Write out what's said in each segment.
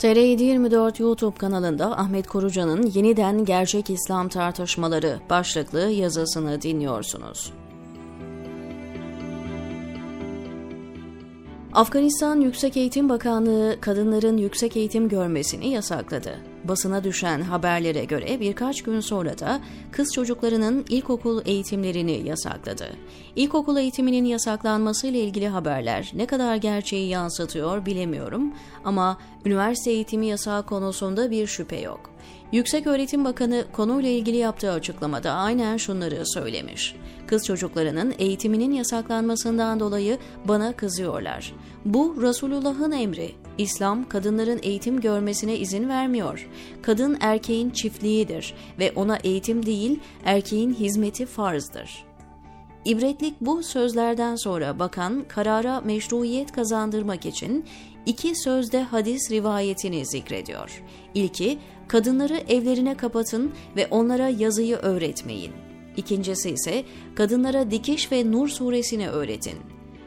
TR724 YouTube kanalında Ahmet Korucan'ın Yeniden Gerçek İslam Tartışmaları başlıklı yazısını dinliyorsunuz. Afganistan Yüksek Eğitim Bakanlığı kadınların yüksek eğitim görmesini yasakladı. Basına düşen haberlere göre birkaç gün sonra da kız çocuklarının ilkokul eğitimlerini yasakladı. İlkokul eğitiminin yasaklanması ile ilgili haberler ne kadar gerçeği yansıtıyor bilemiyorum ama üniversite eğitimi yasağı konusunda bir şüphe yok. Yüksek Öğretim Bakanı konuyla ilgili yaptığı açıklamada aynen şunları söylemiş. Kız çocuklarının eğitiminin yasaklanmasından dolayı bana kızıyorlar. Bu Resulullah'ın emri. İslam kadınların eğitim görmesine izin vermiyor. Kadın erkeğin çiftliğidir ve ona eğitim değil erkeğin hizmeti farzdır. İbretlik bu sözlerden sonra bakan karara meşruiyet kazandırmak için iki sözde hadis rivayetini zikrediyor. İlki, kadınları evlerine kapatın ve onlara yazıyı öğretmeyin. İkincisi ise kadınlara dikiş ve Nur suresini öğretin.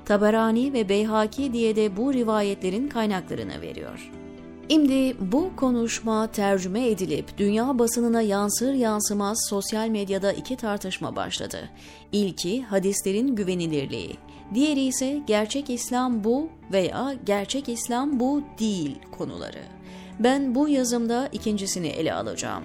Taberani ve Beyhaki diye de bu rivayetlerin kaynaklarını veriyor. Şimdi bu konuşma tercüme edilip dünya basınına yansır yansımaz sosyal medyada iki tartışma başladı. İlki hadislerin güvenilirliği, diğeri ise gerçek İslam bu veya gerçek İslam bu değil konuları. Ben bu yazımda ikincisini ele alacağım.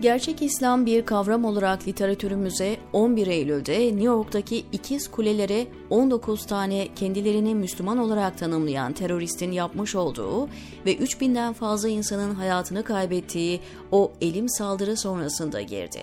Gerçek İslam bir kavram olarak literatürümüze 11 Eylül'de New York'taki ikiz kulelere 19 tane kendilerini Müslüman olarak tanımlayan teröristin yapmış olduğu ve 3000'den fazla insanın hayatını kaybettiği o elim saldırı sonrasında girdi.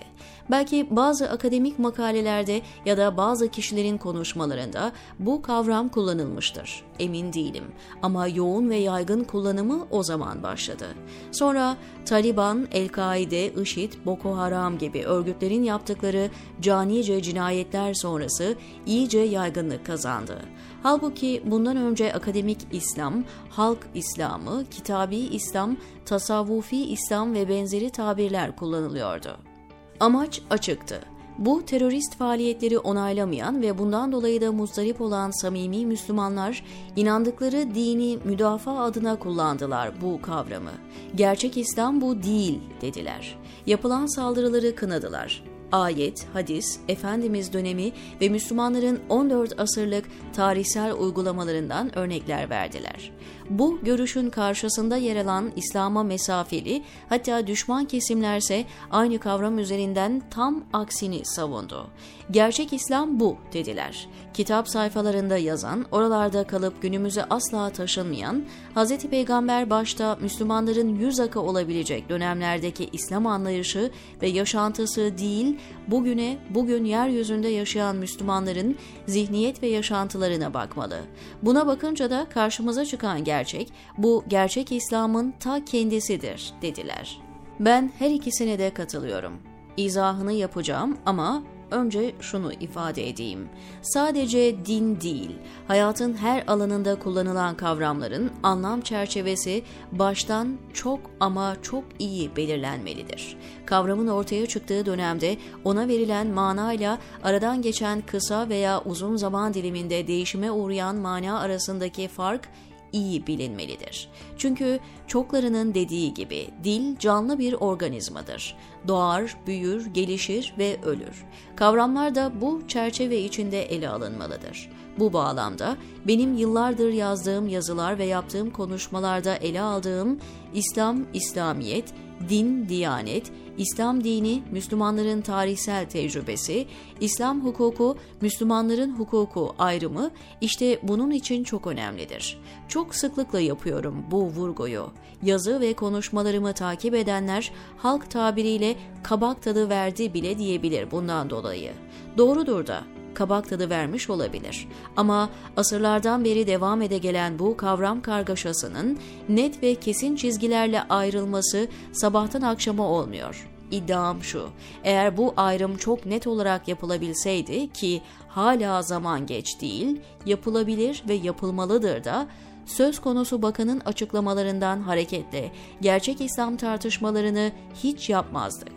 Belki bazı akademik makalelerde ya da bazı kişilerin konuşmalarında bu kavram kullanılmıştır. Emin değilim ama yoğun ve yaygın kullanımı o zaman başladı. Sonra Taliban, El-Kaide, IŞİD, Boko Haram gibi örgütlerin yaptıkları canice cinayetler sonrası iyice yaygınlık kazandı. Halbuki bundan önce akademik İslam, halk İslamı, kitabi İslam, tasavvufi İslam ve benzeri tabirler kullanılıyordu. Amaç açıktı. Bu terörist faaliyetleri onaylamayan ve bundan dolayı da muzdarip olan samimi Müslümanlar inandıkları dini müdafaa adına kullandılar bu kavramı. Gerçek İslam bu değil dediler. Yapılan saldırıları kınadılar ayet, hadis, Efendimiz dönemi ve Müslümanların 14 asırlık tarihsel uygulamalarından örnekler verdiler. Bu görüşün karşısında yer alan İslam'a mesafeli hatta düşman kesimlerse aynı kavram üzerinden tam aksini savundu. Gerçek İslam bu dediler. Kitap sayfalarında yazan, oralarda kalıp günümüze asla taşınmayan, Hz. Peygamber başta Müslümanların yüz akı olabilecek dönemlerdeki İslam anlayışı ve yaşantısı değil, bugüne, bugün yeryüzünde yaşayan Müslümanların zihniyet ve yaşantılarına bakmalı. Buna bakınca da karşımıza çıkan gerçek, bu gerçek İslam'ın ta kendisidir, dediler. Ben her ikisine de katılıyorum. İzahını yapacağım ama Önce şunu ifade edeyim. Sadece din değil, hayatın her alanında kullanılan kavramların anlam çerçevesi baştan çok ama çok iyi belirlenmelidir. Kavramın ortaya çıktığı dönemde ona verilen manayla aradan geçen kısa veya uzun zaman diliminde değişime uğrayan mana arasındaki fark iyi bilinmelidir. Çünkü çoklarının dediği gibi dil canlı bir organizmadır. Doğar, büyür, gelişir ve ölür. Kavramlar da bu çerçeve içinde ele alınmalıdır. Bu bağlamda benim yıllardır yazdığım yazılar ve yaptığım konuşmalarda ele aldığım İslam, İslamiyet, din, diyanet, İslam dini, Müslümanların tarihsel tecrübesi, İslam hukuku, Müslümanların hukuku ayrımı işte bunun için çok önemlidir. Çok sıklıkla yapıyorum bu vurguyu. Yazı ve konuşmalarımı takip edenler halk tabiriyle kabak tadı verdi bile diyebilir bundan dolayı. Doğrudur da kabak tadı vermiş olabilir. Ama asırlardan beri devam ede gelen bu kavram kargaşasının net ve kesin çizgilerle ayrılması sabahtan akşama olmuyor. İddiam şu, eğer bu ayrım çok net olarak yapılabilseydi ki hala zaman geç değil, yapılabilir ve yapılmalıdır da, söz konusu bakanın açıklamalarından hareketle gerçek İslam tartışmalarını hiç yapmazdık.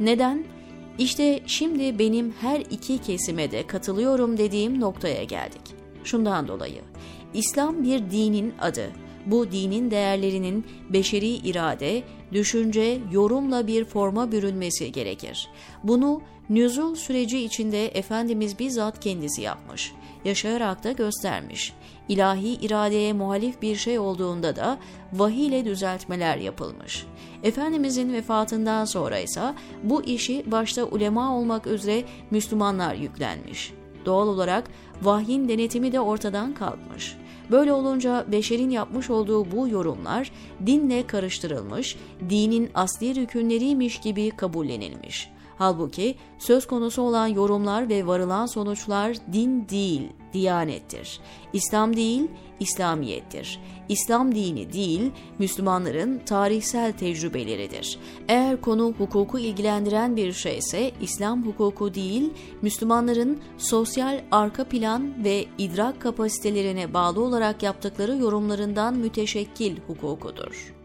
Neden? İşte şimdi benim her iki kesime de katılıyorum dediğim noktaya geldik. Şundan dolayı, İslam bir dinin adı. bu dinin değerlerinin beşeri irade, düşünce, yorumla bir forma bürünmesi gerekir. Bunu nüzul süreci içinde Efendimiz bizzat kendisi yapmış, yaşayarak da göstermiş. İlahi iradeye muhalif bir şey olduğunda da vahiy ile düzeltmeler yapılmış. Efendimizin vefatından sonra ise bu işi başta ulema olmak üzere Müslümanlar yüklenmiş. Doğal olarak vahyin denetimi de ortadan kalkmış. Böyle olunca beşerin yapmış olduğu bu yorumlar dinle karıştırılmış, dinin asli rükünleriymiş gibi kabullenilmiş. Halbuki söz konusu olan yorumlar ve varılan sonuçlar din değil, diyanettir. İslam değil, İslamiyettir. İslam dini değil, Müslümanların tarihsel tecrübeleridir. Eğer konu hukuku ilgilendiren bir şeyse İslam hukuku değil, Müslümanların sosyal arka plan ve idrak kapasitelerine bağlı olarak yaptıkları yorumlarından müteşekkil hukukudur.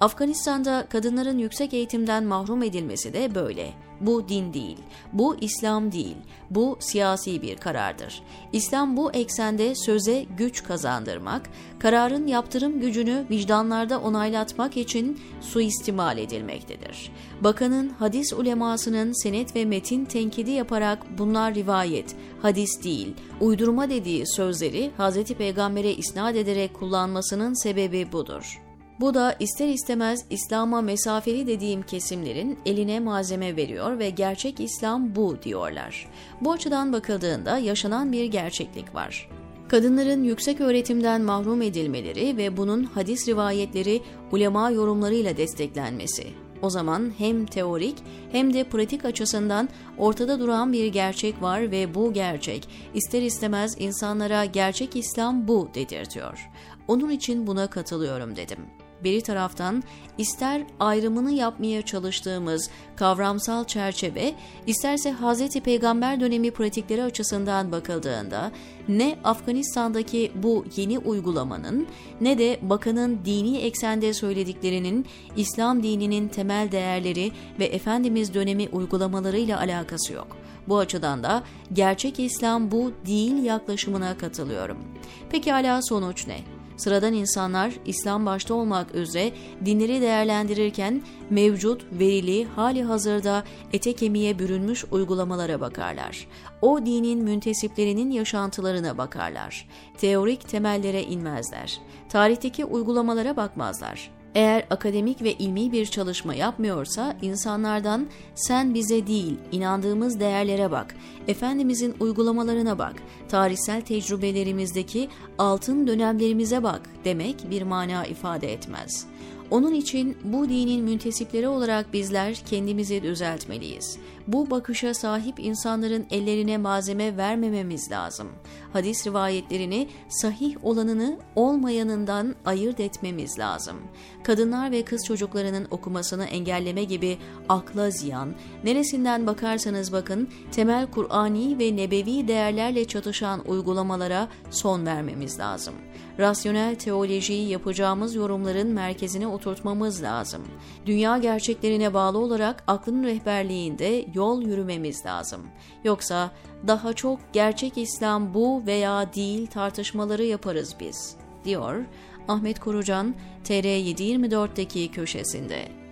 Afganistan'da kadınların yüksek eğitimden mahrum edilmesi de böyle. Bu din değil, bu İslam değil, bu siyasi bir karardır. İslam bu eksende söze güç kazandırmak, kararın yaptırım gücünü vicdanlarda onaylatmak için suistimal edilmektedir. Bakanın hadis ulemasının senet ve metin tenkidi yaparak bunlar rivayet, hadis değil, uydurma dediği sözleri Hz. Peygamber'e isnat ederek kullanmasının sebebi budur. Bu da ister istemez İslam'a mesafeli dediğim kesimlerin eline malzeme veriyor ve gerçek İslam bu diyorlar. Bu açıdan bakıldığında yaşanan bir gerçeklik var. Kadınların yüksek öğretimden mahrum edilmeleri ve bunun hadis rivayetleri ulema yorumlarıyla desteklenmesi. O zaman hem teorik hem de pratik açısından ortada duran bir gerçek var ve bu gerçek ister istemez insanlara gerçek İslam bu dedirtiyor. Onun için buna katılıyorum dedim. Biri taraftan ister ayrımını yapmaya çalıştığımız kavramsal çerçeve, isterse Hz. Peygamber dönemi pratikleri açısından bakıldığında ne Afganistan'daki bu yeni uygulamanın ne de bakanın dini eksende söylediklerinin İslam dininin temel değerleri ve Efendimiz dönemi uygulamalarıyla alakası yok. Bu açıdan da gerçek İslam bu değil yaklaşımına katılıyorum. Peki hala sonuç ne? Sıradan insanlar İslam başta olmak üzere dinleri değerlendirirken mevcut, verili, hali hazırda ete kemiğe bürünmüş uygulamalara bakarlar. O dinin müntesiplerinin yaşantılarına bakarlar. Teorik temellere inmezler. Tarihteki uygulamalara bakmazlar. Eğer akademik ve ilmi bir çalışma yapmıyorsa insanlardan sen bize değil inandığımız değerlere bak, Efendimizin uygulamalarına bak, tarihsel tecrübelerimizdeki altın dönemlerimize bak demek bir mana ifade etmez.'' Onun için bu dinin müntesipleri olarak bizler kendimizi düzeltmeliyiz. Bu bakışa sahip insanların ellerine malzeme vermememiz lazım. Hadis rivayetlerini sahih olanını olmayanından ayırt etmemiz lazım. Kadınlar ve kız çocuklarının okumasını engelleme gibi akla ziyan, neresinden bakarsanız bakın temel Kur'ani ve nebevi değerlerle çatışan uygulamalara son vermemiz lazım. Rasyonel teolojiyi yapacağımız yorumların merkezine oturtmamız lazım. Dünya gerçeklerine bağlı olarak aklın rehberliğinde yol yürümemiz lazım. Yoksa daha çok gerçek İslam bu veya değil tartışmaları yaparız biz, diyor Ahmet Korucan TR724'deki köşesinde.